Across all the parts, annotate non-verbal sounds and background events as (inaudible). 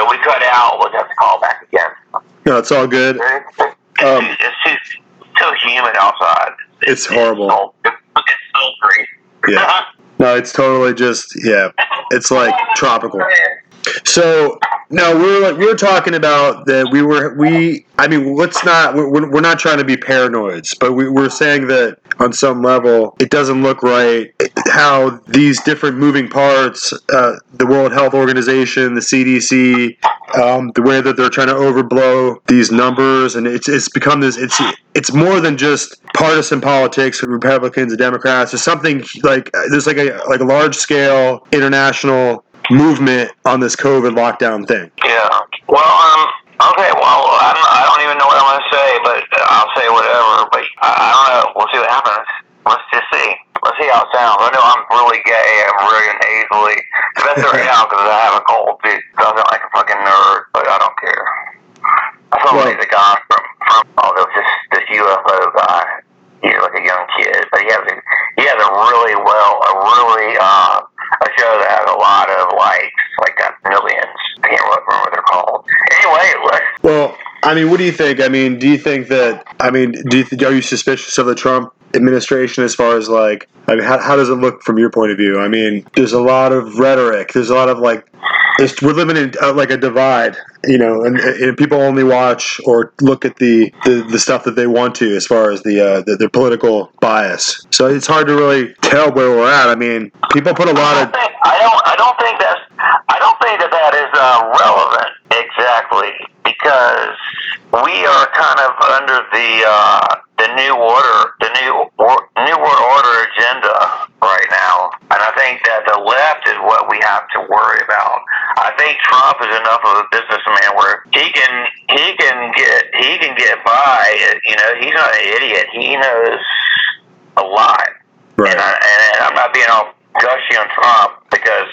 So we cut out. We'll have to call back again. No, it's all good. It's, Um, too, it's too, too humid outside. It's horrible. so- It's, so crazy. Yeah. No, it's totally just yeah. It's like tropical. So no, we were like, we were talking about that we were we. I mean, let's not we're, we're not trying to be paranoids, but we, we're saying that on some level it doesn't look right how these different moving parts, uh, the World Health Organization, the CDC, um, the way that they're trying to overblow these numbers, and it's it's become this it's it's more than just partisan politics, with Republicans and Democrats. There's something like there's like a like a large scale international movement on this COVID lockdown thing. Yeah. Well, um, okay. Well, I'm, I don't even know what I'm to say, but I'll say whatever. But I, I don't know. We'll see what happens. Let's just see. Let's see how it sounds. I know I'm really gay. I'm really nasally. Especially right now because I have a cold, dude. So I feel like a fucking nerd, but I don't care. I Well- like the guy from, from oh, there was this, this UFO guy. He's like a young kid, but he has a, he has a really well, a really, uh, a show that has a lot of likes, like got millions. I can't remember what they're called. Anyway, Well, I mean, what do you think? I mean, do you think that? I mean, do you th- are you suspicious of the Trump administration as far as like? I mean, how, how does it look from your point of view? I mean, there's a lot of rhetoric. There's a lot of like, we're living in uh, like a divide, you know, and, and people only watch or look at the, the, the stuff that they want to as far as the, uh, the their political bias. So it's hard to really tell where we're at. I mean, people put a lot I of think I don't I don't think that's I don't think that that is uh, relevant exactly because we are kind of under the uh, the new order the new new world order agenda right now, and I think that the left is what we have to worry about. I think Trump is enough of a businessman where he can he can get he can get by. You know, he's not an idiot. He knows a lot. right. And, I, and I'm not being all gushy on Trump because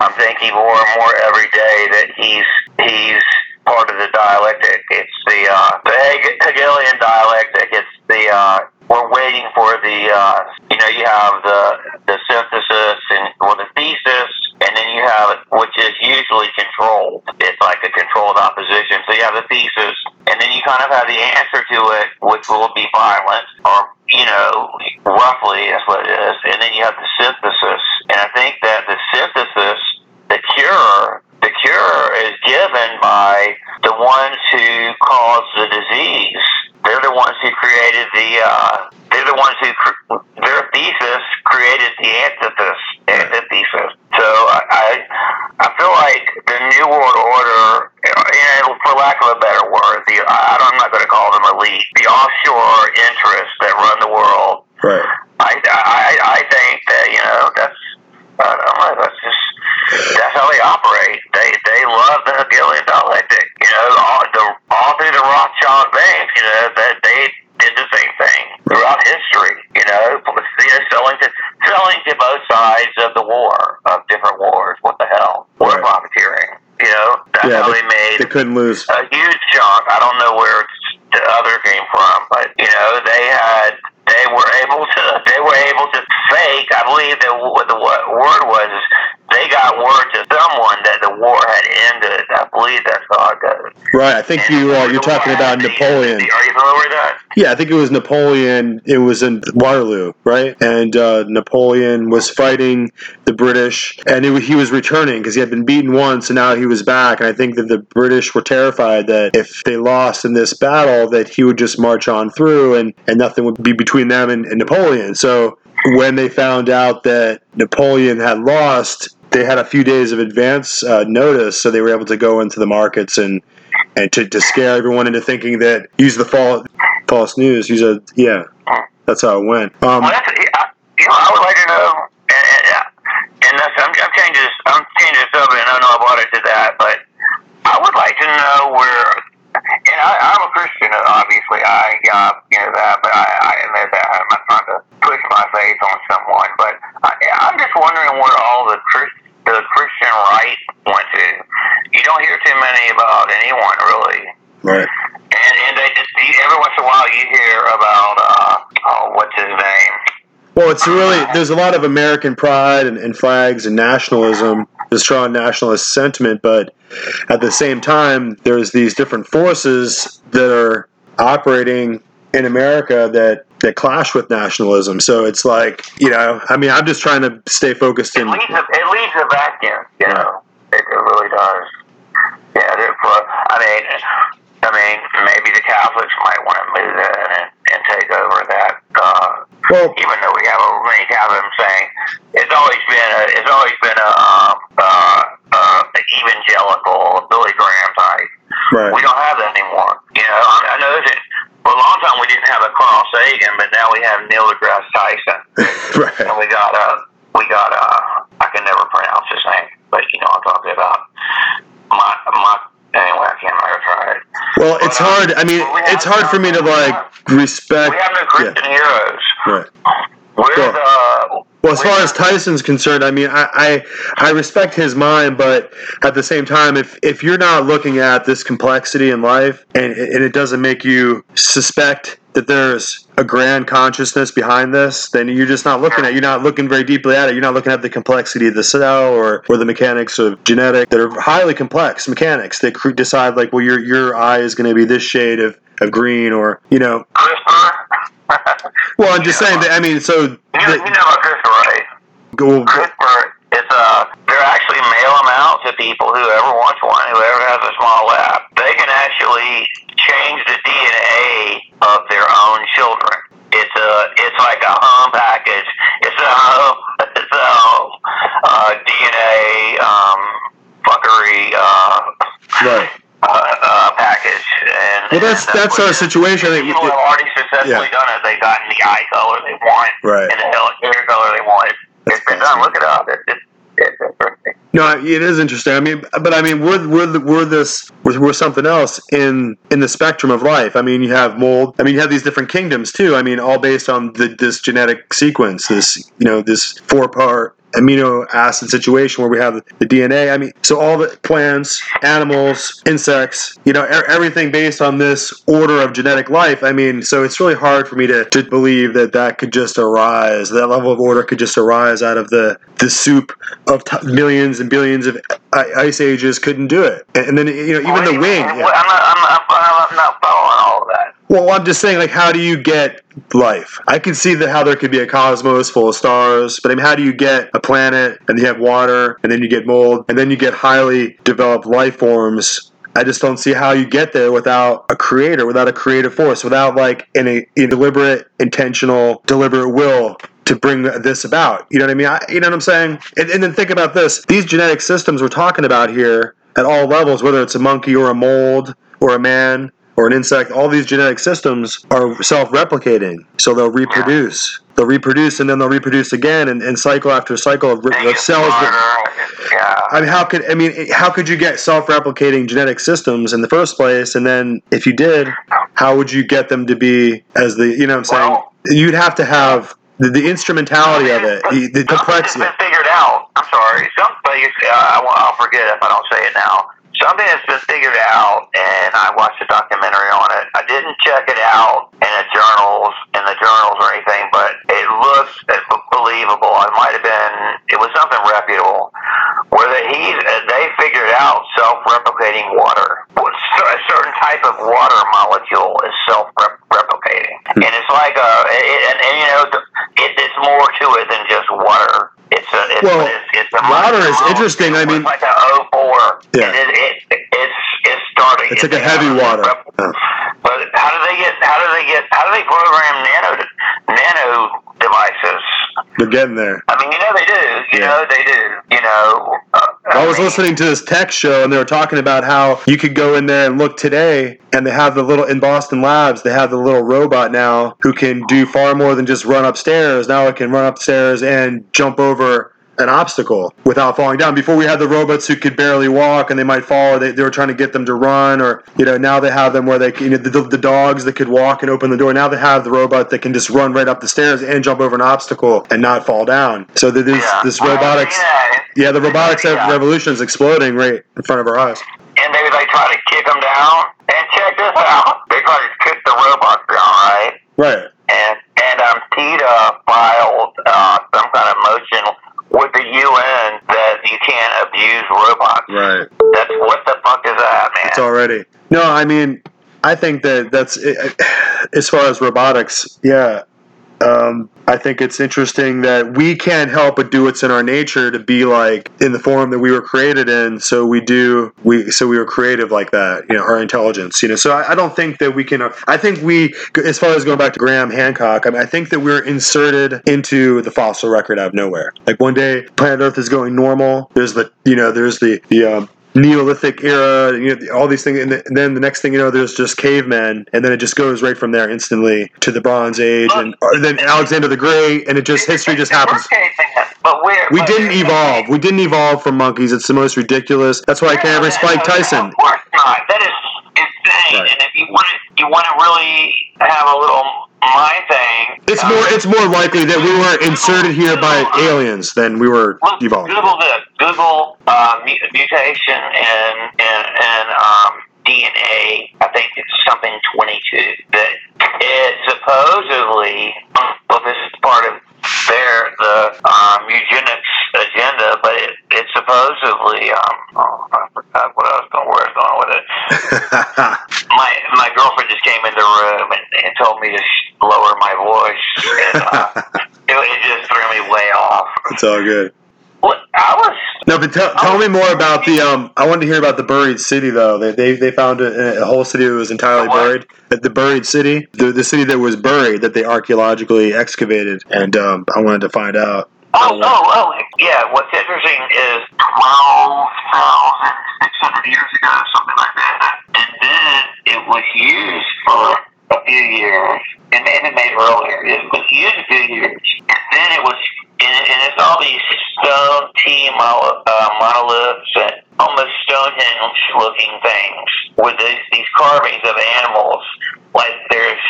I'm thinking more and more every day that he's he's part of the dialectic. It's the uh, the Hegelian dialectic. It's the uh, we're waiting for the uh, you know you have the the synthesis and or the thesis, and then you have which is usually controlled. It's like a controlled opposition. So you have the thesis, and then you kind of have the answer to it, which will be violent or you know, roughly that's what it is. And then you have the synthesis. And I think that the synthesis, the cure, the cure is given by the ones who caused the disease. They're the ones who created the, uh, they're the ones who, cr- their thesis created the antithesis, antithesis. So I, I, feel like the New World Order, for lack of a better word, the, I'm not going to call them elite, the offshore interests that run the world, right. I, I, I think that, you know, that's, I don't know, that's just, that's how they operate. They, they love the Hegelian dialectic. You know, all, the, all through the Rothschild banks, you know, that they did the same thing throughout history. You know, you know, selling to selling to both sides of the war of different wars. What the hell? War Right. profiteering. You know, that's Yeah, how they made They couldn't lose. a huge chunk. I don't know where the other came from, but you know they had they were able to they were able to fake. I believe that what the word was is they got word to someone that the war had ended. I believe that's how it goes. Right. I think you uh, you're talking about Napoleon. Are you familiar? Yeah, I think it was Napoleon. It was in Waterloo, right? And uh, Napoleon was fighting the British, and it, he was returning because he had been beaten once, and now he was back. And I think that the British were terrified that if they lost in this battle, that he would just march on through, and, and nothing would be between them and, and Napoleon. So when they found out that Napoleon had lost, they had a few days of advance uh, notice, so they were able to go into the markets and and to, to scare everyone into thinking that use the false false news. Use a yeah, that's how it went. Um, Well, that's, you know, I would like to know, and, and, that's, I'm, I'm changing this, I'm changing the subject, and I know I brought it to that, but I would like to know where, and I, I'm a Christian, obviously, I, uh, you know that, but I, I admit that, I'm not trying to push my faith on someone, but I, I'm just wondering where all the Christ, the Christian right went to. You don't hear too many about anyone, really. right. And, and they just, you, every once in a while you hear about, uh, oh, what's his name? Well, it's really there's a lot of American pride and, and flags and nationalism the strong nationalist sentiment, but at the same time, there's these different forces that are operating in America that that clash with nationalism. So it's like, you know, I mean, I'm just trying to stay focused It in. leaves a, it leaves a vacuum, you know. It, it really does. Yeah, I mean, I mean, maybe the Catholics might want to move in and, and take over that. Uh, Well, even though we have over many Catholics saying it's always been a, it's always been a um, uh, uh, evangelical Billy Graham type. right. We don't have that anymore. You know, I, I know that for a long time we didn't have a Carl Sagan, but now we have Neil deGrasse Tyson, (laughs) right. and we got uh, we got uh, I can never pronounce his name, but you know I'm talking about. My my anyway, I can't remember it. Well, it's um, hard. I mean, it's hard for me to like respect. We have no Christian heroes. Right. Well- the Well, as far as Tyson's concerned, I mean, I, I I respect his mind, but at the same time, if if you're not looking at this complexity in life, and and it doesn't make you suspect that there's a grand consciousness behind this, then you're just not looking at. You're not looking very deeply at it. You're not looking at the complexity of the cell or or the mechanics of genetic that are highly complex mechanics that cr- decide like, well, your your eye is going to be this shade of of green, or you know. CRISPR. Well, I'm just saying that. I mean, so. you, know, you know about CRISPR, right? go, CRISPR is uh they're actually mail them out to people whoever wants one, whoever has a small lab. They can actually change the DNA of their own children. It's a it's like a home package. It's a it's a uh, DNA um, fuckery uh, right. uh, uh, package. And Well, that's and that's what our situation. I think. People have already successfully Yeah. done it. They've gotten the eye color they want Right. and the hair color they want. It's, been done. Look it up. It's, interesting. No, it is interesting. I mean, but I mean, we're we're we're this we're, we're something else in in the spectrum of life. I mean, you have mold. I mean, you have these different kingdoms too. I mean, all based on the, this genetic sequence. This you know this four part amino acid situation where we have the DNA. I mean, so all the plants, animals, insects, you know, e- everything based on this order of genetic life. I mean, so it's really hard for me to, to believe that that could just arise, that level of order could just arise out of the, the soup of t- millions and billions of i- ice ages couldn't do it. And, and then, you know, even Well, the wing. I'm not, I'm, not, I'm not following all of that. Well, I'm just saying, like, how do you get life? I can see that how there could be a cosmos full of stars, but I mean, how do you get a planet and you have water and then you get mold and then you get highly developed life forms? I just don't see how you get there without a creator, without a creative force, without like an, a, a deliberate, intentional, deliberate will to bring this about. You know what I mean? I, you know what I'm saying? And, and then think about this: these genetic systems we're talking about here at all levels, whether it's a monkey or a mold or a man or an insect, all these genetic systems are self-replicating, so they'll reproduce. They'll reproduce, and then they'll reproduce again, and, and cycle after cycle of, of cells. That, yeah. I mean, how could I mean, how could you get self-replicating genetic systems in the first place? And then, if you did, how would you get them to be as the you know what I'm saying? Well- You'd have to have the, the instrumentality of it, the, the complexity. been figured out. I'm sorry. Something, uh, I'll forget if I don't say it now. Something that's been figured out, and I watched a documentary on it. I didn't check it out in the journals, in the journals or anything, but it looks believable. It might have been. It was something reputable, where uh, they figured out self-replicating water. A certain type of water molecule is self-replicating, and it's like a, it, and, and you know, it, it's more to it than just water. It's a, it's, Well, it's, it's a water is interesting. I mean- like a O4. Yeah. and it, it, it's like a heavy water. But how do they get? How do they get? How do they program nano nano devices? They're getting there. I mean, you know they do. You Yeah. know they do. You know. Uh, I was mean, listening to this tech show, and they were talking about how you could go in there and look today, and they have the little in Boston Labs. They have the little robot now who can do far more than just run upstairs. Now it can run upstairs and jump over an obstacle without falling down. Before we had the robots who could barely walk and they might fall. Or they, they were trying to get them to run, or you know now they have them where they can, you know the, the dogs that could walk and open the door. Now they have the robot that can just run right up the stairs and jump over an obstacle and not fall down. So there's Yeah. this robotics. mean, yeah, Yeah, the robotics Yeah. revolution is exploding right in front of our eyes. and they they try to kick them down. And check this out. They try to kick the robots down, right? Right. and and um, PETA filed uh, some kind of motion with the UN that you can't abuse robots. Right. That's what the fuck is that, man? It's already. No, I mean, I think that that's (sighs) as far as robotics. Yeah, um, I think it's interesting that we can't help but do what's in our nature to be like in the form that we were created in. So we do we so we were creative like that. You know, our intelligence. You know, so I, I don't think that we can. I think we, as far as going back to Graham Hancock, I mean, I think that we're inserted into the fossil record out of nowhere. Like one day, planet Earth is going normal. There's the you know there's the the um, Neolithic era, you know, all these things, and then the next thing you know, there's just cavemen, and then it just goes right from there instantly to the Bronze Age, and uh, then Alexander the Great, and it just history just happens. But we're, we didn't evolve. We didn't evolve from monkeys. It's the most ridiculous. That's why I can't bring Spike Tyson. Of course not. That is insane. Right. And if you want to, you want to really have a little my thing. It's more. It's more likely that we were inserted here by aliens than we were evolved. Google this. Google uh, mutation and and and um, DNA. I think it's something twenty two. That it supposedly. Well, this is part of their the um, eugenics agenda, but it, it supposedly. Um, oh, I forgot what I was going. Where I was going with it. (laughs) my my girlfriend just came in the room and, and told me to lower my voice, and uh, (laughs) it, it just threw me way off. It's all good. I was. No, but tell, tell me more about the. Um, I wanted to hear about the buried city, though. They they, they found a, a whole city that was entirely buried. The buried city, the the city that was buried, that they archaeologically excavated, and um, I wanted to find out. Oh, oh, oh, yeah. What's interesting is twelve thousand six hundred years ago, something like that, and then it was used for a few years, and maybe made earlier. It was used a few years, and then it was, and, it's all these stone T uh, monoliths and almost Stonehenge-looking things with these, these carvings of animals. Like there's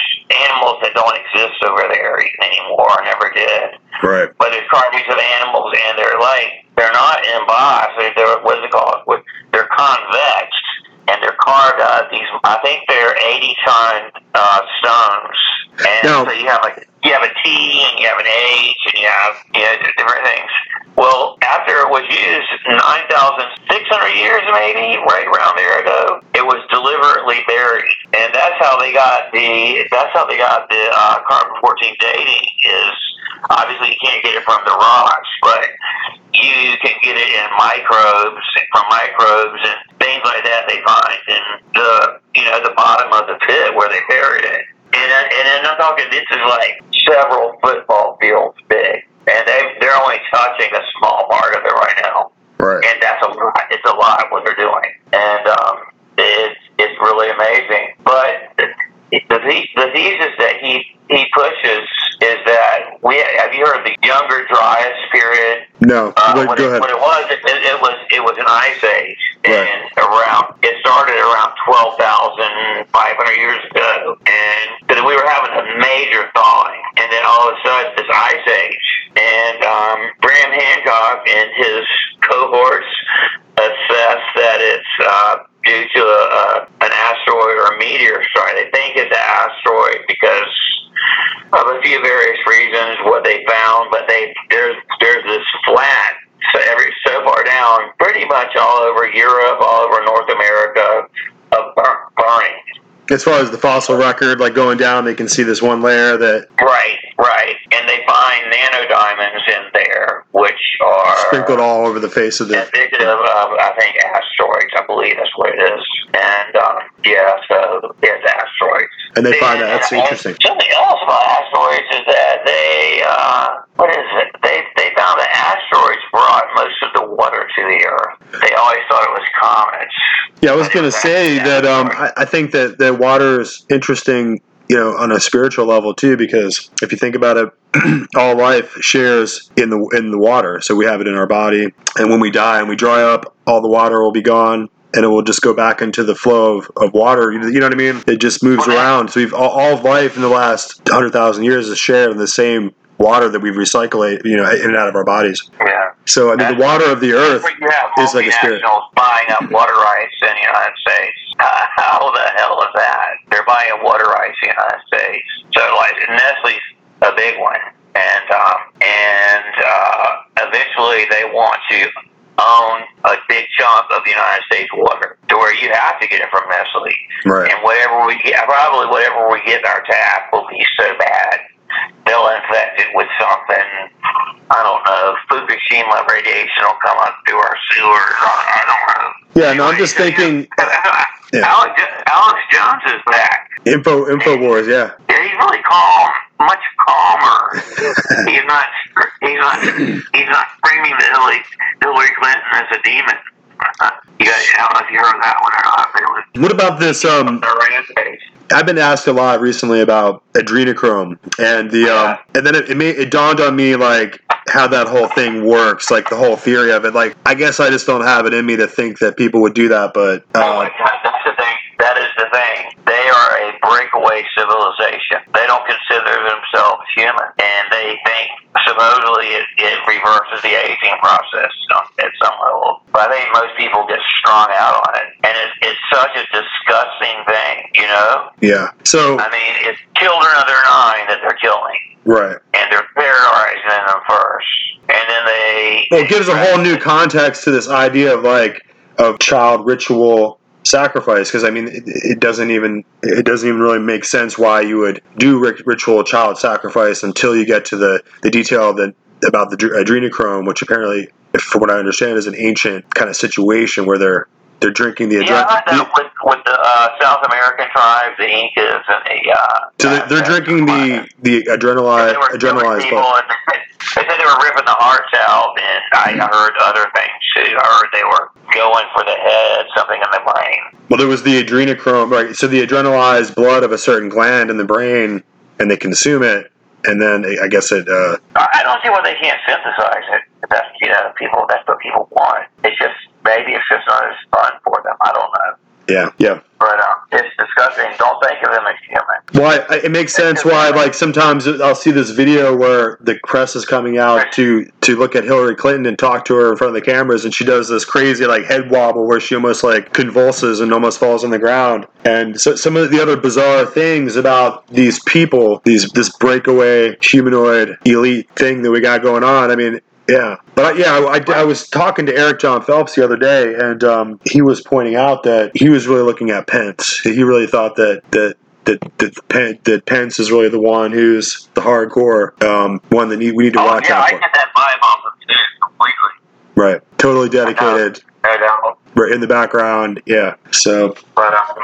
animals that don't exist over there anymore, never did. Right. But there's carvings of animals, and they're like they're not embossed. They're, they're what's it called? They're convex and they're carved out these. I think they're eighty ton uh, stones, and no. so you have like you have a T and you have an H and you have you know different things. Well, after it was used nine thousand six hundred years, maybe right around there ago, it was deliberately buried, and that's how they got the that's how they got the uh, carbon fourteen dating is obviously you can't get it from the rocks, but you can get it in microbes from microbes and things like that they find in the you know the bottom of the pit where they buried it. And and I'm talking this is like several football fields big, and they they're only touching a small part of it right now. Right. And that's a lot. It's a lot of what they're doing, and um, it's it's really amazing. But the the thesis that he he pushes is that we have you heard of the younger dryas period? No, uh, when, go it, ahead. when it was it, it, was it was an ice age, right. and around it started around twelve thousand five hundred years ago, and because we were having a major thawing, and then all of a sudden this ice age, and um, Graham Hancock and his cohorts assess that it's. Uh, due to a, a, an asteroid or a meteor strike. They think it's an asteroid because of a few various reasons what they found, but they there's there's this flat so every so far down, pretty much all over Europe, all over North America, of burning. As far as the fossil record, like going down, they can see this one layer that. Right, right, and they find nanodiamonds in there, which are sprinkled all over the face of the. Indicative of, I think, asteroids. I believe that's what it is, and um, yeah, so it's asteroids. And they find that that's interesting. something else about asteroids is that they, uh, what is it? They they asteroids brought most of the water to the Earth. They always thought it was comets. Yeah, I was going to say that um, I, I think that that water is interesting you know on a spiritual level too because if you think about it (clears throat) all life shares in the in the water so we have it in our body and when we die and we dry up all the water will be gone and it will just go back into the flow of, of water. You know what I mean? It just moves around. So we've all, all life in the last hundred thousand years is shared in the same water that we recycle, you know, in and out of our bodies. Yeah. So I mean, That's the water of the earth is like a spirit. buying up water rights in the United States. Uh, (laughs) how the hell is that? They're buying water rights in the United States. So like Nestle's a big one, and um, and uh, eventually they want to own a big chunk of the United States water to where you have to get it from Nestle. Right. And whatever we get, probably whatever we get in our tap will be so bad they'll infect it with something. I don't know. Fukushima radiation will come up through our sewers. I don't know. Yeah, no, I'm just thinking. (laughs) Yeah. Alex, Alex Jones is back. Info Infowars, yeah. Yeah, he's really calm, much calmer. (laughs) he's not. He's not. He's not framing the Hillary, Hillary Clinton as a demon. You guys, I don't know if you heard that one or not. But it was What about this? Um. I've been asked a lot recently about adrenochrome, and the um, and then it it, made, it dawned on me like how that whole thing works, like the whole theory of it. Like, I guess I just don't have it in me to think that people would do that, but Oh uh, my God, that's the thing. That is the thing. They are a breakaway civilization. They don't consider themselves human, and they think supposedly it, it reverses the aging process at some level. But I think most people get strung out on it, and it, it's such a. You know, yeah. So I mean, it's children under nine that they're killing, right. and they're terrorizing them first, and then they. Well, it gives a whole new context to this idea of like of child ritual sacrifice because I mean it, it doesn't even it doesn't even really make sense why you would do ri- ritual child sacrifice until you get to the the detail of the about the adrenochrome, which apparently, from what I understand, is an ancient kind of situation where they're they're drinking the Yeah, adrenaline. know with, with the uh, South American tribes, the Incas, and the. Uh, So they're, they're drinking the the adrenalized They were killing adrenalized people, and they (laughs) said, they said they were ripping the hearts out, and I heard other things too. I heard they were going for the head, something in the brain. Well, there was the adrenochrome, right? So the adrenalized blood of a certain gland in the brain, and they consume it, and then I guess it. Uh, I don't see why they can't synthesize it. That's you know, people. That's what people want. It's just maybe it's just not as fun for them. I don't know, yeah, yeah. but uh, it's disgusting. Don't think of them as human. Well, I, it makes sense why, like, sometimes I'll see this video where the press is coming out to to look at Hillary Clinton and talk to her in front of the cameras, and she does this crazy like head wobble where she almost like convulses and almost falls on the ground. And so some of the other bizarre things about these people, these this breakaway humanoid elite thing that we got going on. I mean. Yeah, but yeah, I, I, I was talking to Eric Jon Phelps the other day, and um, he was pointing out that he was really looking at Pence. He really thought that that that that, Pen, that Pence is really the one who's the hardcore um, one that need, we need to Oh watch yeah, out I for. get that vibe off of too completely. Right, totally dedicated. Right in the background. Yeah. So But um,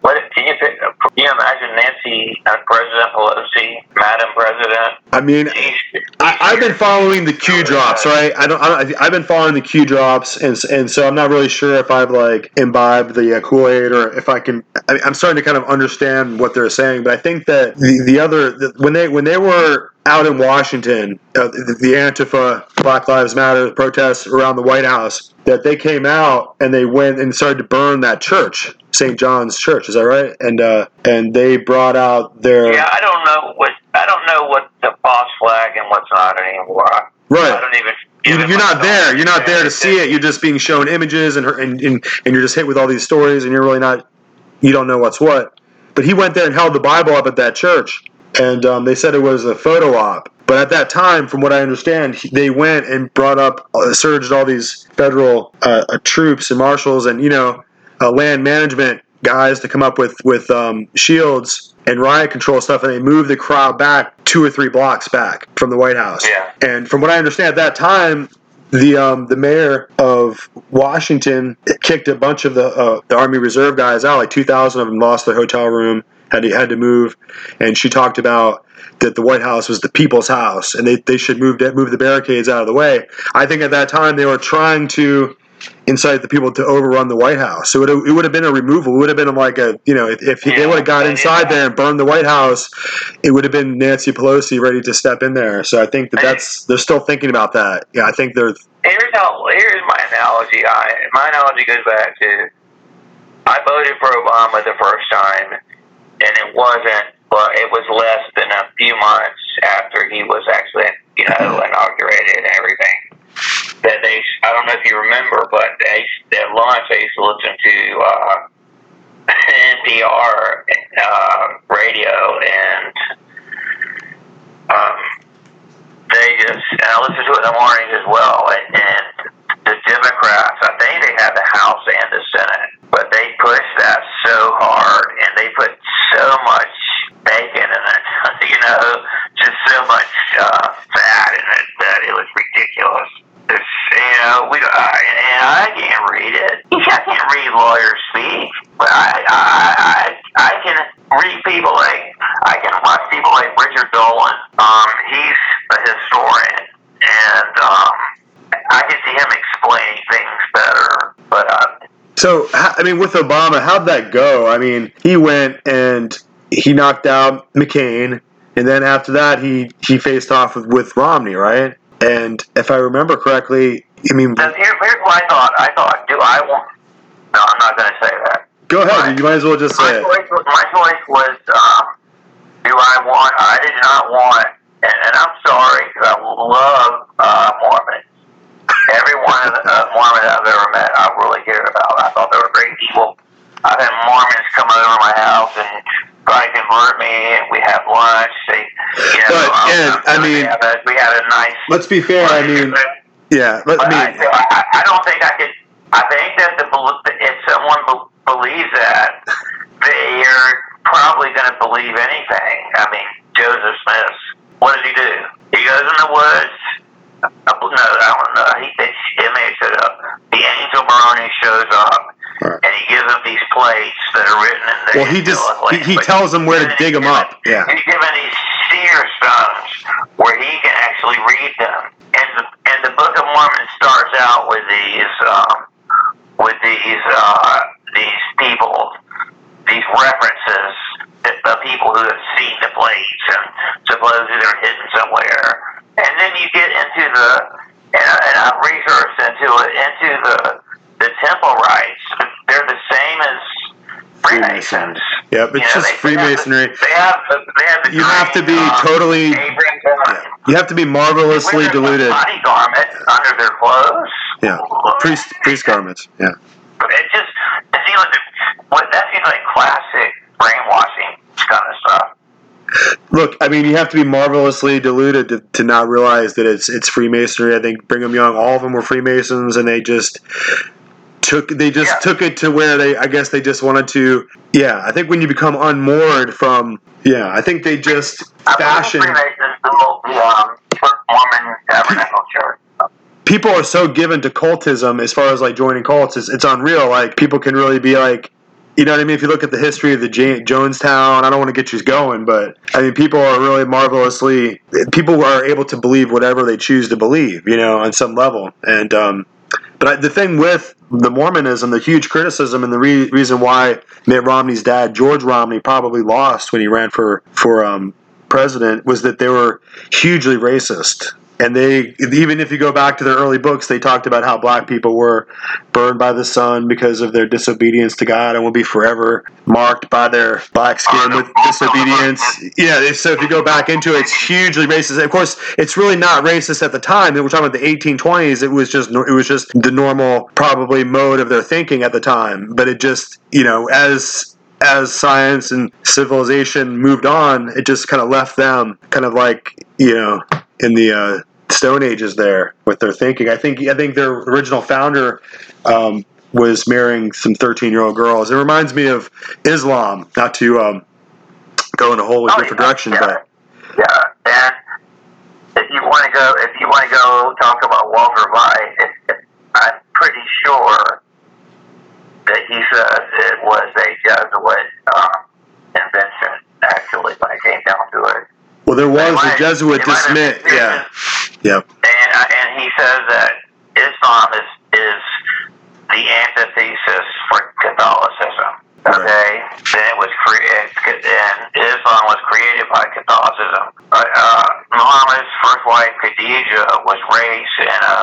what can you pick, can you imagine Nancy, uh, President Pelosi, Madam President? I mean, I, I've been following the Q drops, right? I don't. I, I've been following the Q drops, and and so I'm not really sure if I've like imbibed the uh, Kool Aid or if I can. I mean, I'm starting to kind of understand what they're saying, but I think that the the other the, when they when they were out in Washington, uh, the, the Antifa Black Lives Matter protests around the White House, that they came out and they went and started to burn that church, St. John's Church. Is that right? And uh, and they brought out their yeah, I don't know what I don't know what the false flag and what's not anymore. Right. I don't even. You- give it You're not there. You're not there to see it. You're just being shown images, and her- and and, and you're just hit with all these stories, and you're really not. You don't know what's what. But he went there and held the Bible up at that church, and um, they said it was a photo op. But at that time, from what I understand, they went and brought up, uh, surged all these federal uh, uh, troops and marshals, and you know, uh, land management guys to come up with with um, shields and riot control stuff, and they moved the crowd back two or three blocks back from the White House. Yeah. And from what I understand, at that time, the um, the mayor of Washington kicked a bunch of the uh, the Army Reserve guys out. Like two thousand of them lost their hotel room, had to had to move, and she talked about that the White House was the people's house, and they, they should move move the barricades out of the way. I think at that time they were trying to incite the people to overrun the White House. So it would, it would have been a removal. It would have been like a you know if, if they would have got inside there and burned the White House, it would have been Nancy Pelosi ready to step in there. So I think that that's they're still thinking about that. Yeah, I think they're Here's how. Here's my analogy. I my analogy goes back to I voted for Obama the first time, and it wasn't. Well, it was less than a few months after he was actually, you know, inaugurated and everything. That they, I don't know if you remember, but they, at lunch they used to listen to uh, (laughs) NPR uh, radio, and um, they just, and I listen to it in the mornings as well, and, and the Democrats, I think they had the House and the Senate, but they pushed that so hard and they put so much bacon in it, you know, just so much uh, fat in it that it was ridiculous. It's, you know, we, I, and I can't read it. (laughs) I can't read lawyers speak, but I, I, I, I can read people like, I can watch people like Richard Dolan. Um, he's a historian, and um, I can see him explaining things better. But uh, So, I mean, with Obama, how'd that go? I mean, he went and he knocked out McCain, and then after that, he he faced off with, with Romney, right? And if I remember correctly, I mean, here, here's what I thought. I thought, do I want? No, I'm not going to say that. go ahead. You might as well just say it. choice, was- my choice was, um, do I want? I did not want, and, and I'm sorry because I love uh, Mormons. Every one of the uh, Mormons I've ever met, I really cared about. I thought they were great people. I've had Mormons come over my house and try to convert me, we have lunch. They, you know, But, um, Ed, I we mean- had a, we had a nice. Let's be fair. I mean, yeah. Let But I, me. I, I don't think I could. I think that the bel- if someone be, believes that, they are probably going to believe anything. I mean, Joseph Smith. What does he do? He goes in the woods. No, I don't know. He, it may have showed up. The angel Moroni shows up, Right. and he gives them these plates that are written in the. Well, he just he, he tells them where to dig them up. Yeah. He's given these seer stones where he can actually read them. And the, and the Book of Mormon starts out with these um, with these uh, these people, these references of people who have seen the plates and supposedly they're hidden somewhere. And then you get into the and, I- and I've researched into it into the the temple rites. They're the same as Freemasons. Yep, it's You know, just they- Freemasonry. They have the, they have the You have to be uh, totally. You have to be marvelously a diluted. Body garment under their clothes. Yeah, priest priest garments. Yeah. It just it seems like what that seems like classic brainwashing kind of stuff. Look, I mean, you have to be marvelously deluded to, to not realize that it's it's Freemasonry. I think Brigham Young, all of them were Freemasons, and they just took they just Yeah. took it to where they. I guess they just wanted to. Yeah, I think when you become unmoored from. Yeah, I think they just I fashion. Freemasons built the um, Mormon Tabernacle Church. People are so given to cultism as far as like joining cults. It's, it's unreal. Like people can really be like. You know what I mean? If you look at the history of the J- Jonestown, I don't want to get you going, but I mean, people are really marvelously. People are able to believe whatever they choose to believe, you know, on some level. And um, but I, the thing with the Mormonism, the huge criticism, and the re- reason why Mitt Romney's dad, George Romney, probably lost when he ran for for um, president was that they were hugely racist. And they, even if you go back to their early books, they talked about how black people were burned by the sun because of their disobedience to God and will be forever marked by their black skin with disobedience. Yeah, so if you go back into it, it's hugely racist. Of course, it's really not racist at the time. We're talking about the 1820s. It was just it was just the normal, probably mode of their thinking at the time. But it just you know as as science and civilization moved on, it just kind of left them kind of like you know in the uh, Stone Ages there with their thinking. I think I think their original founder um, was marrying some thirteen year old girls. It reminds me of Islam. Not to um, go in a wholly Oh, different yeah, direction, yeah. but Yeah, and if you want to go, if you want to go talk about Walter Veith, it, it, I'm pretty sure that he says it was a Jesuit um, invention. Actually, when it came down to it, well, there was the might- Jesuit it might have Yeah, yep. and uh, and he says that Islam is is the antithesis for Catholicism. Okay, then it was created, and Islam was created by Catholicism. Uh, uh, Muhammad's first wife Khadijah was raised in a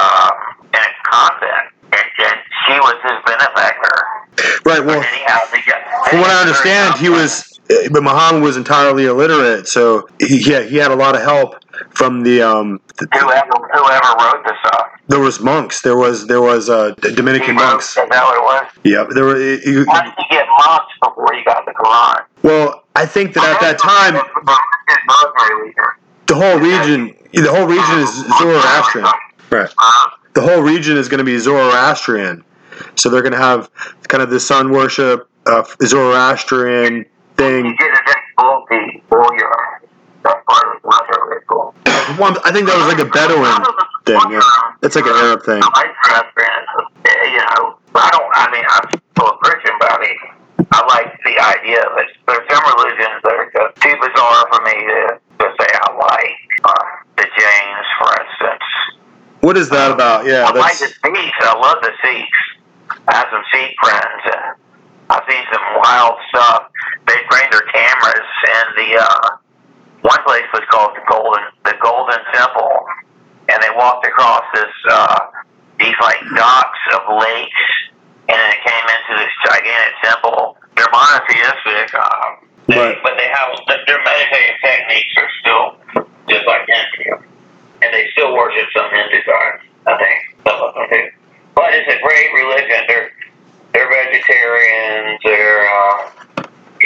um, in a convent, and, and she was his benefactor. Right. Well, And he had to get. From what I understand, he was, but Muhammad was entirely illiterate, so he, yeah, he had a lot of help from the. Um, the whoever whoever wrote this up. there was monks. There was there was uh, Dominican wrote- monks. Is that what it was? Yep. There were. he- he- Why did he get monks before he got the Quran? well, I think that at that time, the whole region, the whole region is Zoroastrian. Right. The whole region is going to be Zoroastrian. So they're going to have kind of the sun worship, uh, Zoroastrian thing. You get a full the warrior. That's part of the ritual. One, I think that was like a Bedouin thing. Yeah. It's like an Arab thing. I like You know, I don't. I mean, I'm still a Christian, but I mean, I like the idea of it. There's some religions that are just too bizarre for me to, to say I like. Uh, the Jains, for instance. What is that about? Yeah, I like the Sikhs. I love the Sikhs. I have some Sikh friends, and I've seen some wild stuff. They bring their cameras, and the uh, one place was called the Golden the Golden Temple, and they walked across this uh, these like docks of lakes, and then it came into this gigantic temple. They're monotheistic, um, they, Right. but they have their meditative techniques are still just like Hindu, and they still worship some Hindu gods. I think some of them do. But it's a great religion. They're they're vegetarians. They're uh,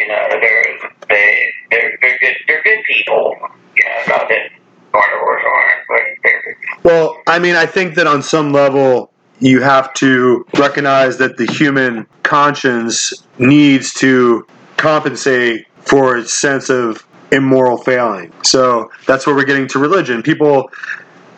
you know they're they they're they're good they're good people. You know, not that carnivores aren't, but they're well. I mean, I think that on some level, you have to recognize that the human conscience needs to compensate for its sense of immoral failing. So that's where we're getting to religion. People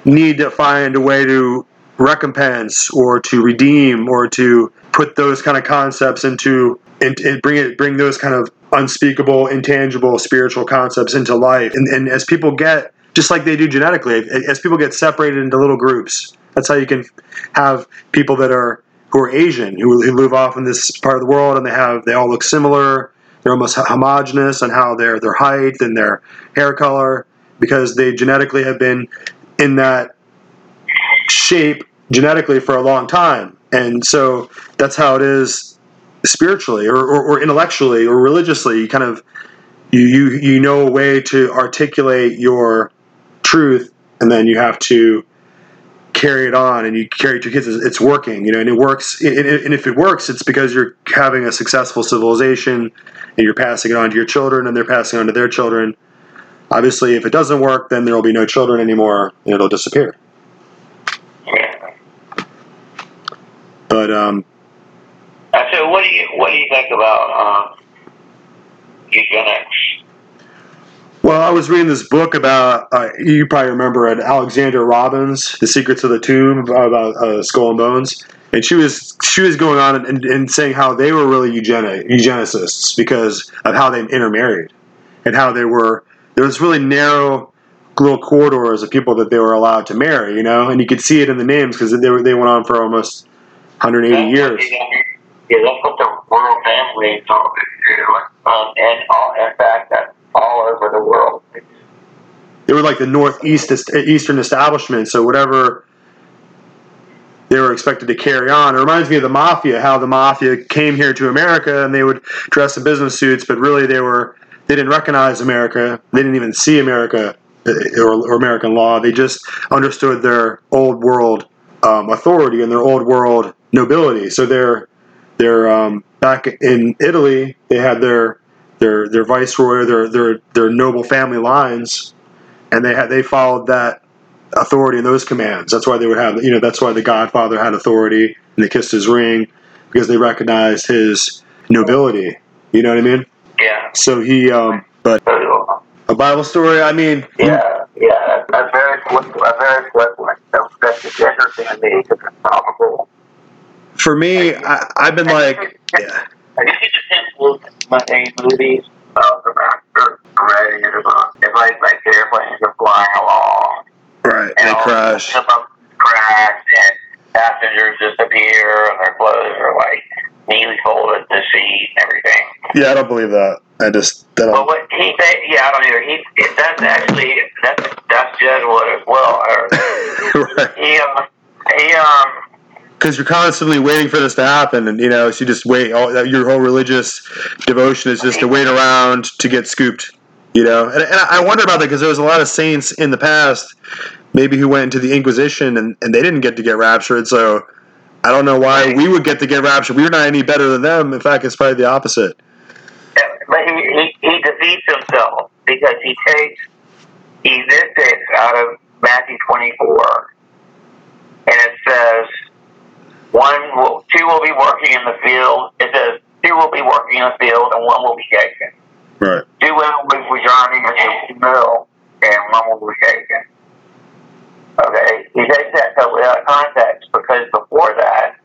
need to find a way to recompense or to redeem or to put those kind of concepts into and, and bring it bring those kind of unspeakable intangible spiritual concepts into life and, and as people get just like they do genetically as people get separated into little groups that's how you can have people that are who are asian who, who live off in this part of the world and they have they all look similar they're almost homogenous on how their their height and their hair color because they genetically have been in that shape genetically for a long time. And so that's how it is spiritually or, or, or intellectually or religiously. You kind of you, you you know a way to articulate your truth and then you have to carry it on and you carry it to your kids. It's working you know and it works. And if it works it's because you're having a successful civilization and you're passing it on to your children and they're passing on to their children. Obviously if it doesn't work then there will be no children anymore and it'll disappear Yeah. But um Uh, So what do you what do you think about um, eugenics? Well, I was reading this book about uh, you probably remember it, Alexandra Robbins, The Secrets of the Tomb about uh, Skull and Bones, and she was she was going on and, and saying how they were really eugenic, eugenicists because of how they intermarried and how they were there was really narrow little corridors of people that they were allowed to marry, you know, and you could see it in the names because they were they went on for almost 180 That's years. they- Yeah, that's what the world family me do. Um, and all, in fact, that's all over the world. they were like the northeast eastern establishment so whatever they were expected to carry on it reminds me of the mafia how the mafia came here to america and they would dress in business suits but really they were they didn't recognize america they didn't even see america uh, or, or american law they just understood their old world um, authority and their old world nobility so they're they're um, back in italy they had their their their viceroy their their their noble family lines and they had they followed that authority and those commands. That's why they would have you know that's why the Godfather had authority and they kissed his ring because they recognized his nobility. You know what I mean? Yeah. So he, um, but a Bible story. I mean, yeah, yeah, a very quick, a very quick one. That's just interesting to me because it's probable. For me, I, I've been like, yeah, Have you seen the Temple Monday movies? Oh, the master. Ready to book. It's like like airplanes are flying along. right, and they crash. Crash, and passengers disappear, and their clothes are like neatly folded to seat and everything. Yeah, I don't believe that. I just that Well, what he said, yeah, I don't either. He it, that's actually that's that's Jesuit as well. Or, (laughs) right. he um he um because you're constantly waiting for this to happen, and you know, so you just wait. All your whole religious devotion is just to wait around to get scooped. You know, and, and I wonder about that because there was a lot of saints in the past, maybe who went into the Inquisition and, and they didn't get to get raptured. So I don't know why we would get to get raptured. We're not any better than them. In fact, it's probably the opposite. but he, he he defeats himself because he takes he out of Matthew twenty four and it says one will, two will be working in the field. It says two will be working in the field, and one will be taken. Right. Two women will be returning into the mill, and one will be taken. Okay, he takes that totally out of context because before that,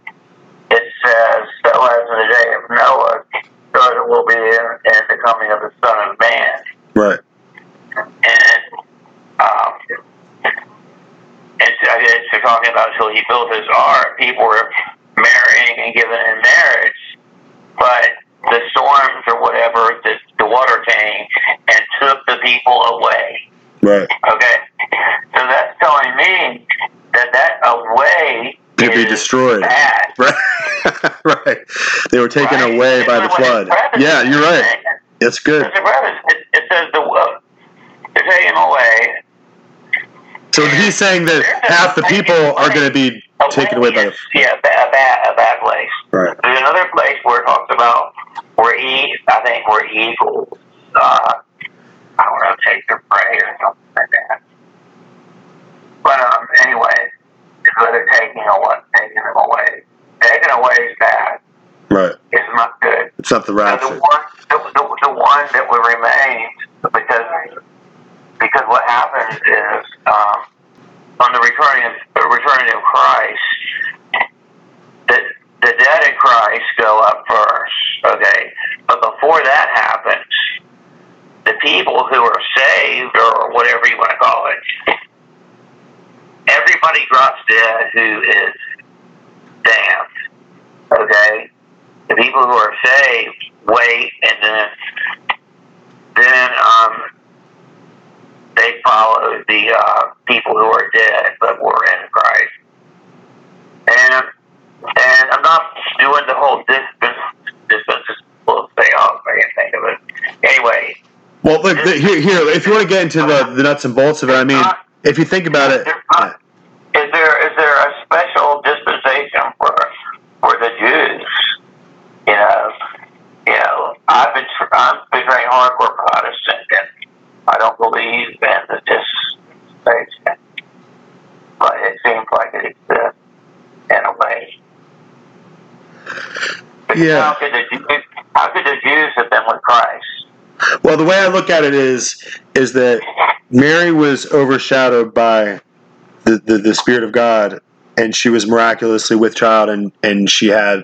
it says, "So as in the day of Noah, so it will be in, in the coming of the Son of Man." Right. and um, it's, it's talking about until he built his ark, people were marrying and giving in marriage, but the storms or whatever, the, the water came and took the people away. Right. Okay, so that's telling me that that away To be destroyed. bad. (laughs) Right. (laughs) right. They were taken right? away by the flood. Yeah, you're right. It's good. It's. It, it says the uh, they're taken away. So he's saying that half the people are going to be taken away by the. yeah, a bad, a bad, place. Right. There's another place where it talks about where e, I think where eagles, uh, I don't know, take their prey or something like that. But um, anyway, it's where they're taking away, taking them away. Taking away is bad. Right. It's not good. It's not the So the one, the, the, the one that will remain, because because what happens is um, on the returning of the returning of Christ, the the dead in Christ go up first, okay. But before that happens, the people who are saved or whatever you want to call it, everybody drops dead who is damned, okay the people who are saved wait and then then um they follow the uh, people who are dead but were in Christ. And and I'm not doing the whole distance distance will stay off I can't think of it. Anyway, Well, look here. Here, if you want to get into the, the nuts and bolts of it, I mean, if you think about it, not- is there is there a special dispensation for for the Jews? You know, you know, I've been tr- I'm been very hardcore Protestant, and I don't believe in the dispensation, but it seems like it exists in a way. But Yeah. How could the Jews, how could the Jews have been with Christ? well, the way I look at it is, is that Mary was overshadowed by the, the, the Spirit of God, and she was miraculously with child, and, and she had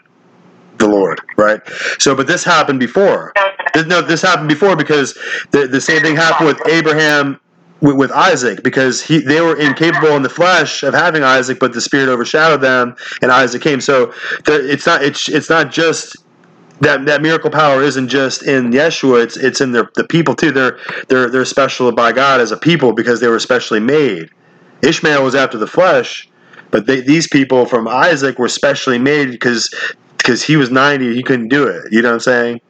the Lord, right? So, but this happened before. No, this happened before because the, the same thing happened with Abraham with, with Isaac because he they were incapable in the flesh of having Isaac, but the Spirit overshadowed them, and Isaac came. So it's not it's it's not just that that miracle power isn't just in Yeshua; it's it's in their the people too. They're they're they're special by God as a people because they were specially made. Ishmael was after the flesh, but they, these people from Isaac were specially made because because he was ninety, he couldn't do it. You know what I'm saying?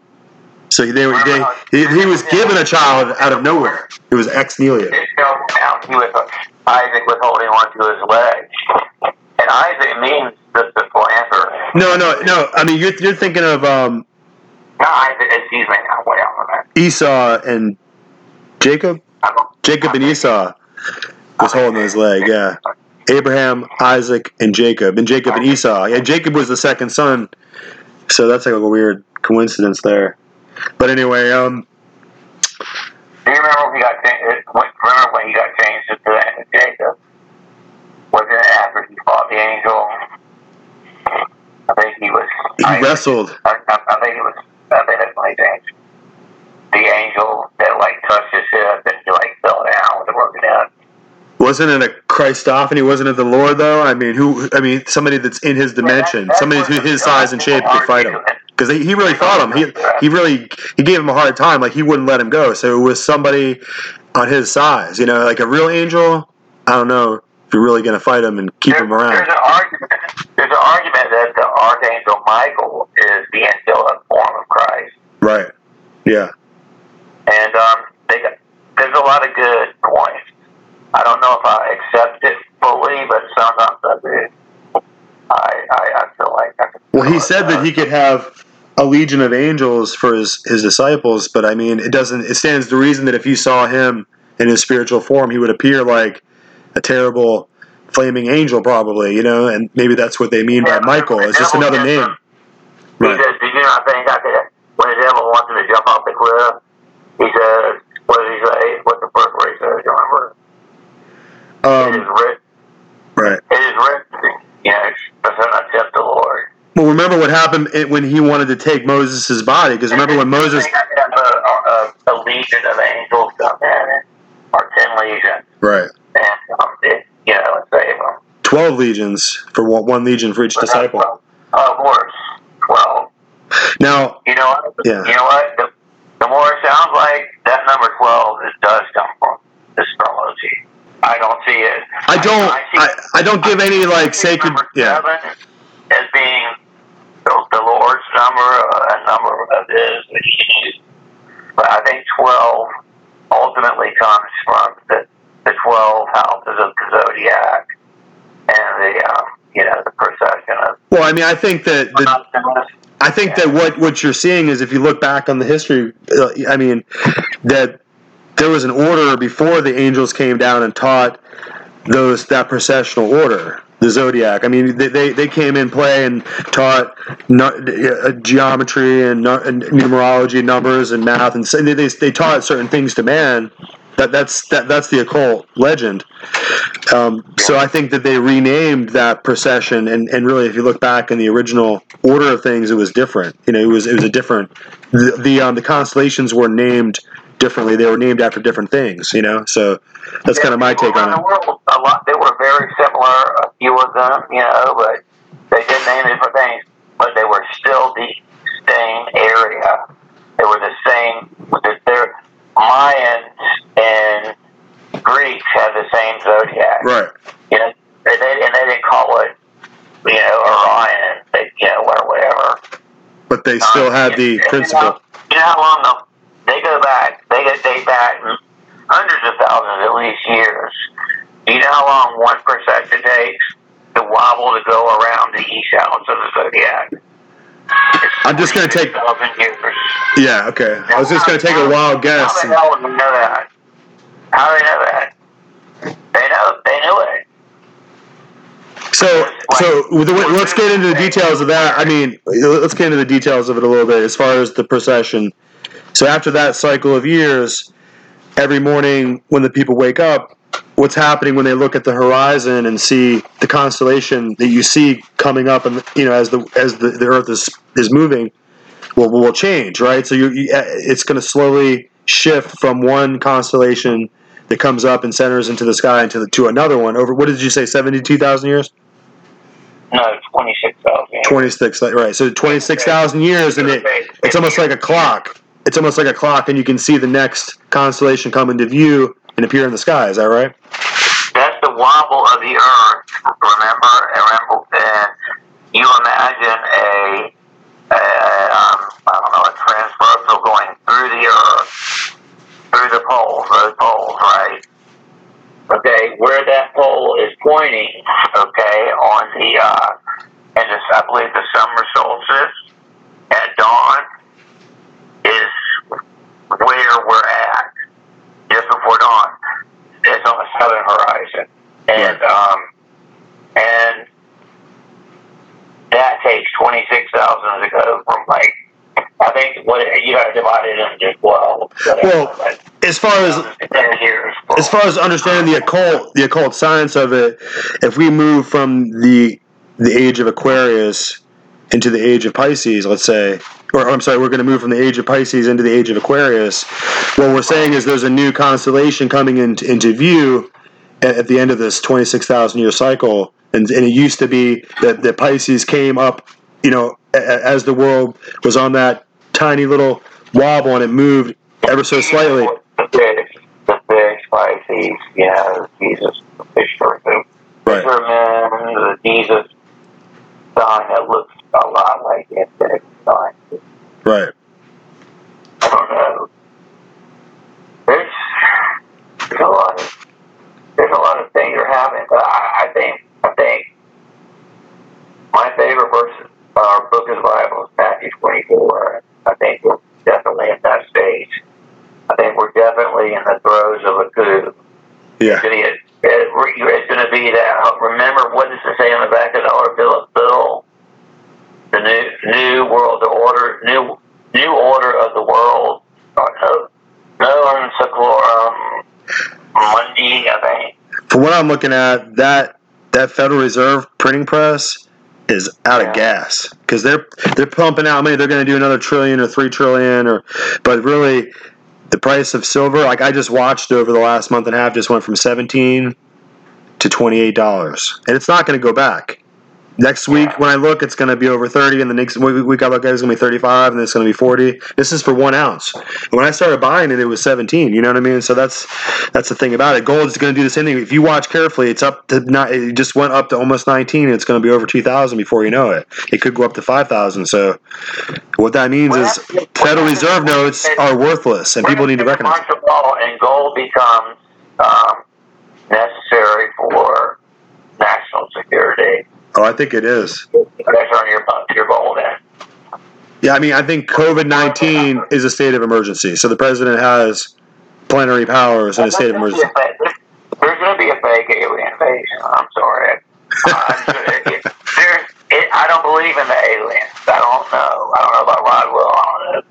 So they were they, he, he was given a child out of nowhere. It was ex nihilo. He was Isaac was holding on to his leg, and Isaac means the, the planter. No, no, no. I mean, you're you're thinking of um, Not Isaac, excuse me. Now, off on that. Esau and Jacob. Jacob and Esau was holding his leg. Yeah. Abraham, Isaac, and Jacob, and Jacob and Esau. Yeah, Jacob was the second son, so that's like a weird coincidence there. But anyway, um, Do you remember when he got changed? Remember when he got changed to the Jacob? Wasn't it after he fought the angel? I think he was. he I, wrestled. I, I I think it was. I think that's when he changed. The angel that like touched his hip and he like fell down with a broken hip. Wasn't it a Christophany? Wasn't it the Lord though? I mean, who? I mean, somebody that's in his dimension, somebody who's his size and shape could fight him. Because he, he really fought him. He he really he gave him a hard time. Like he wouldn't let him go. So it was somebody on his size. You know, like a real angel. I don't know if you're really going to fight him and keep There- him around. There's an argument. There's an argument that the archangel Michael is the angelic form of Christ, Right. Yeah. and um, they got, there's a lot of good points. I don't know if I accept it fully, but sometimes I do. I I, I feel like I can Well, he said that he could have a legion of angels for his, his disciples, but I mean, it doesn't. It stands to reason that if you saw him in his spiritual form, he would appear like a terrible flaming angel, probably. You know, and maybe that's what they mean by Michael. It's just another name. He Right. says, "Did you not think I could?" When the devil wants him to jump off the cliff, he says, "What did he say? What's the first word he says? You remember? it is Um, written. right. It is written. You know, does not tempt the Lord." Well, remember what happened when he wanted to take Moses' body? Because remember when Moses. I I a, a, a legion of angels come in, and, or ten legions, Right. and um, it, you know, save them. 12 legions for one, one legion for each disciple. Oh, of course, twelve. Now, You know what? Yeah. You know what? The, the more it sounds like that number twelve, it does come from the astrology. I don't see it. I don't. see- I, I don't give any like sacred. Yeah. as being the, the Lord's number, uh, a number of His that He used. But I think twelve ultimately comes from the the twelve houses of the zodiac and the um, you know the procession of. Well, I mean, I think that the, I think that what what you're seeing is if you look back on the history, uh, I mean, that there was an order before the angels came down and taught those that processional order, the zodiac. I mean, they they, they came in play and taught uh, geometry and, and numerology, numbers and math, and so they, they they taught certain things to man. That that's that that's the occult legend. Um, so I think that they renamed that procession, and, and really, if you look back in the original order of things, it was different. You know, it was it was a different. The the, um, the constellations were named differently. They were named after different things. You know, so that's kind of my take on it. world, a lot, very similar, a few of them, you know, but they did name different things, but they were still the same area. They were the same. Their Mayans and Greeks had the same zodiac. Right. You know, and they, and they didn't call it, you know, Orion, they, you know, or whatever. But they still had the You know- principle. You know how long the, they go back? They go date back hundreds of thousands, at least years. You know how long one procession takes to wobble to go around the east house of the zodiac? I'm just gonna take-. Yeah. Okay. I was just going to take a wild guess. How the hell would you know that? How do they know that? They know. They knew it. So, so the, let's get into the details of that. I mean, let's get into the details of it a little bit as far as the procession. So after that cycle of years, every morning when the people wake up, what's happening when they look at the horizon and see the constellation that you see coming up, and you know as the as the, the Earth is is moving, will will change, right? So you, you uh, it's going to slowly shift from one constellation that comes up and centers into the sky into the, to another one over. What did you say? Seventy two thousand years. No, twenty six thousand. 26 right so 26,000 years and it, it's almost like a clock it's almost like a clock and you can see the next constellation come into view and appear in the sky is that right That's the wobble of the earth. Remember, and remember, and you imagine a, a um, I don't know, a transversal going through the earth, through the poles, those poles, right? Okay, where that pole is pointing, okay, on the, uh, and this, I believe the summer solstice at dawn is where we're at, before dawn. It's on the southern horizon, and um, and that takes twenty six thousand to go from like I think what you got to divide it into twelve. Well, but as far as as far as understanding the occult the occult science of it if we move from the the age of aquarius into the age of pisces let's say or i'm sorry we're going to move from the age of pisces into the age of aquarius. What we're saying is there's a new constellation coming into, into view at, at the end of this 26000 year cycle. And, and it used to be that, that pisces came up you know a- a- as the world was on that tiny little wobble and it moved ever so slightly. The fish, the fish, Pisces, know, Jesus, the fish right. Fisherman, the Jesus sign that looks like the infinity sign. right I don't know. There's, there's a lot of there's a lot of things that are happening, but I, I think I think my favorite verse or book of the Bible is Matthew 24. I think we're definitely at that stage. I think we're definitely in the throes of a coup. yeah It's gonna get- it- it's going to be that called the Order New New Order of the World. Or no, no Seclorum Mundi, I think. From what I'm looking at, that that Federal Reserve printing press is out of gas because they're they're pumping out money. They're going to do another trillion or three trillion, or but really, the price of silver, like I just watched over the last month and a half, just went from 17 to 28 dollars, and it's not going to go back. Next week, when I look, it's going to be over 30, and the next week I look at it, it's going to be 35, and then it's going to be 40. This is for one ounce. When I started buying it, it was 17. You know what I mean? So that's that's the thing about it. Gold is going to do the same thing. If you watch carefully, it's up to not. It just went up to almost 19. And it's going to be over 2,000 before you know it. It could go up to 5,000. So what that means Well, is Federal Reserve notes are worthless, and people need to recognize. it. First of all, and gold becomes um, necessary for national security. Oh, I think it is. That's on your your in. Yeah, I mean, I think COVID 19 is a state of emergency. So the president has plenary powers in a state of emergency. There's going to be a fake alien invasion. I'm sorry. Uh, (laughs) it- it, I don't believe in the aliens. I don't know. I don't know about Rodwell on it,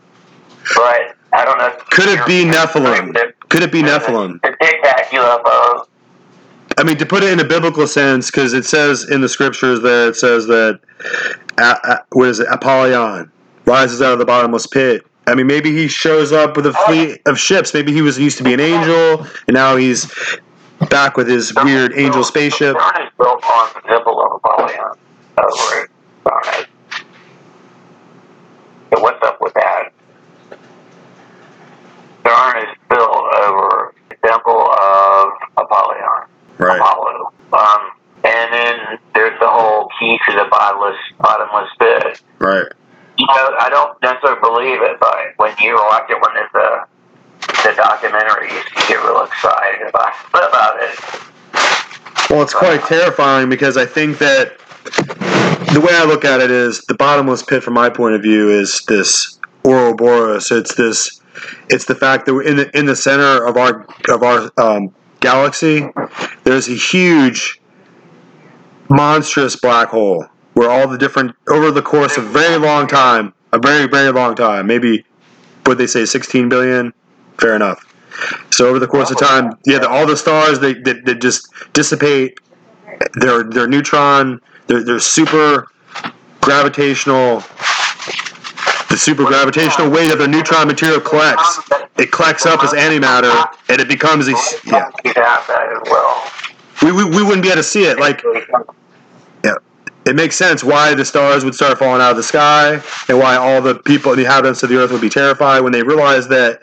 but I don't know. Could it be Nephilim? Could it be Nephilim? The Tic Tac UFO. I mean, to put it in a biblical sense, because it says in the scriptures there, it says that, uh, uh, what is it, Apollyon rises out of the bottomless pit. I mean, maybe he shows up with a fleet of ships. Maybe he was used to be an angel, and now he's back with his weird angel spaceship. Built on the symbol of Apollyon. So what's up with that? CERN is built over the temple of Apollyon. Right. Apollo. Um, and then there's the whole key to the bottomless bottomless pit. Right. You know, I don't necessarily believe it, but when you watch it, when it's the the documentary, you get real excited about about it. Well, it's quite terrifying because I think that the way I look at it is the bottomless pit, from my point of view, is this Ouroboros. It's this. It's the fact that we're in the in the center of our of our um, galaxy. There's a huge, monstrous black hole where all the different over the course of a very long time, a very very long time, maybe what they say, 16 billion. Fair enough. So over the course of time, yeah, the, all the stars they, they, they just dissipate their their neutron, their their super gravitational, the super gravitational weight of the neutron material collects. It collects up as antimatter, and it becomes a yeah. You have that as well. We, we, we wouldn't be able to see it. Like yeah, it makes sense why the stars would start falling out of the sky, and why all the people, the inhabitants of the Earth, would be terrified when they realized that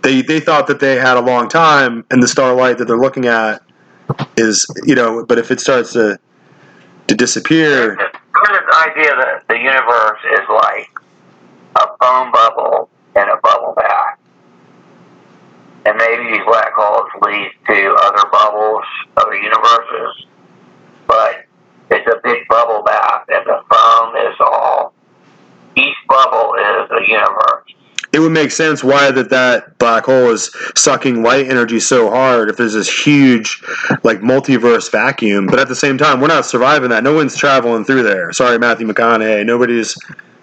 they they thought that they had a long time, and the starlight that they're looking at is you know. But if it starts to to disappear, this idea that the universe is like a foam bubble and a bubble bath. And maybe these black holes lead to other bubbles, other universes. But it's a big bubble bath, and the foam is all. Each bubble is a universe. it would make sense why that that black hole is sucking light energy so hard if there's this huge like multiverse vacuum but at the same time we're not surviving that no one's traveling through there sorry matthew mcconaughey nobody's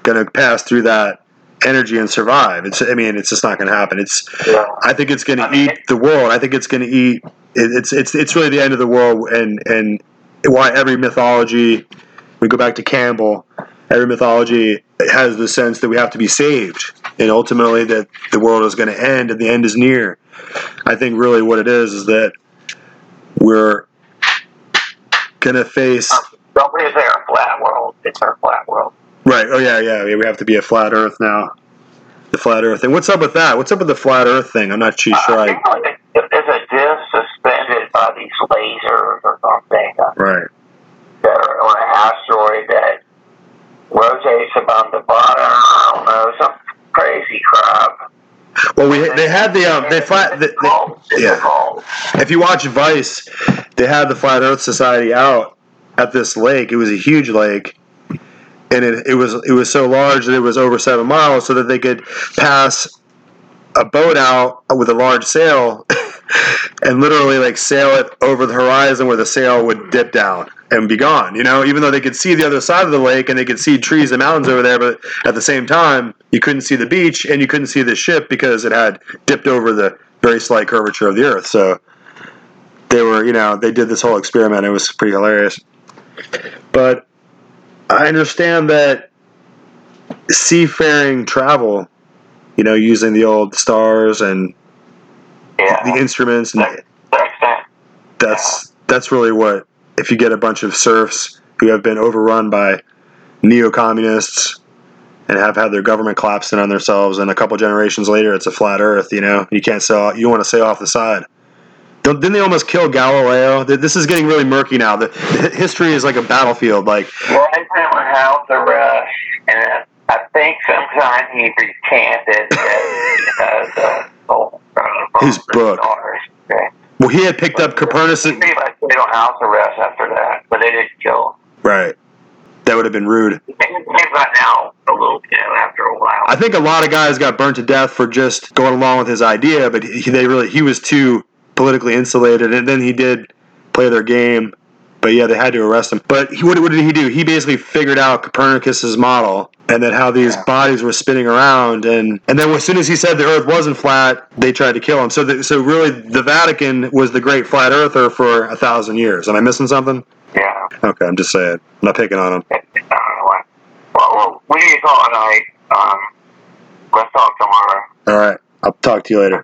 gonna pass through that energy and survive it's i mean it's just not gonna happen it's Yeah. i think it's gonna eat the world i think it's gonna eat it, it's it's it's really the end of the world and and why every mythology we go back to campbell every mythology has the sense that we have to be saved and ultimately that the world is going to end and the end is near. I think really what it is is that we're going to face they're a flat world. It's our flat world. Right. Oh yeah, yeah, yeah. We have to be a flat Earth now. The flat Earth thing. What's up with that? What's up with the flat Earth thing? I'm not too sure. I I, think it's a disc suspended by these lasers or something. right. that are on an asteroid that rotates about the bottom. I don't know, some crazy crap. Well, we they had the um, they flat. The, the, It's yeah. if you watch Vice, they had the Flat Earth Society out at this lake. It was a huge lake, and it, it was it was so large that it was over seven miles, so that they could pass a boat out with a large sail (laughs) and literally like sail it over the horizon where the sail would dip down. and be gone. You know, even though they could see the other side of the lake and they could see trees and mountains over there, but at the same time, you couldn't see the beach and you couldn't see the ship because it had dipped over the very slight curvature of the Earth. So they were, you know, they did this whole experiment. It was pretty hilarious. But I understand that seafaring travel, you know, using the old stars and Yeah. the instruments and That's, that's that. that's that's really what if you get a bunch of serfs who have been overrun by neo-communists and have had their government collapsed in on themselves and a couple generations later it's a flat earth you know you can't sail you want to sail off the side Don't, didn't they almost kill galileo this is getting really murky now the, history is like a battlefield like Well, I went with house arrest, and I think sometime he recanted that, uh, the uh, His book. Okay. well he had picked up copernicus They stayed house arrest after that, but they didn't kill him. right that would have been rude He came back out a little bit after a while. I think a lot of guys got burnt to death for just going along with his idea, but he, they really he was too politically insulated, and then he did play their game. But yeah, they had to arrest him. But he, what, what did he do? He basically figured out Copernicus's model and then how these Yeah. bodies were spinning around, and and then as soon as he said the Earth wasn't flat, they tried to kill him. So the, so really, the Vatican was the great flat earther for a thousand years. Am I missing something? yeah. Okay, I'm just saying. I'm not picking on him. I don't know what. Well, well, we need to tonight. Um, let's talk tomorrow. All right, I'll talk to you later.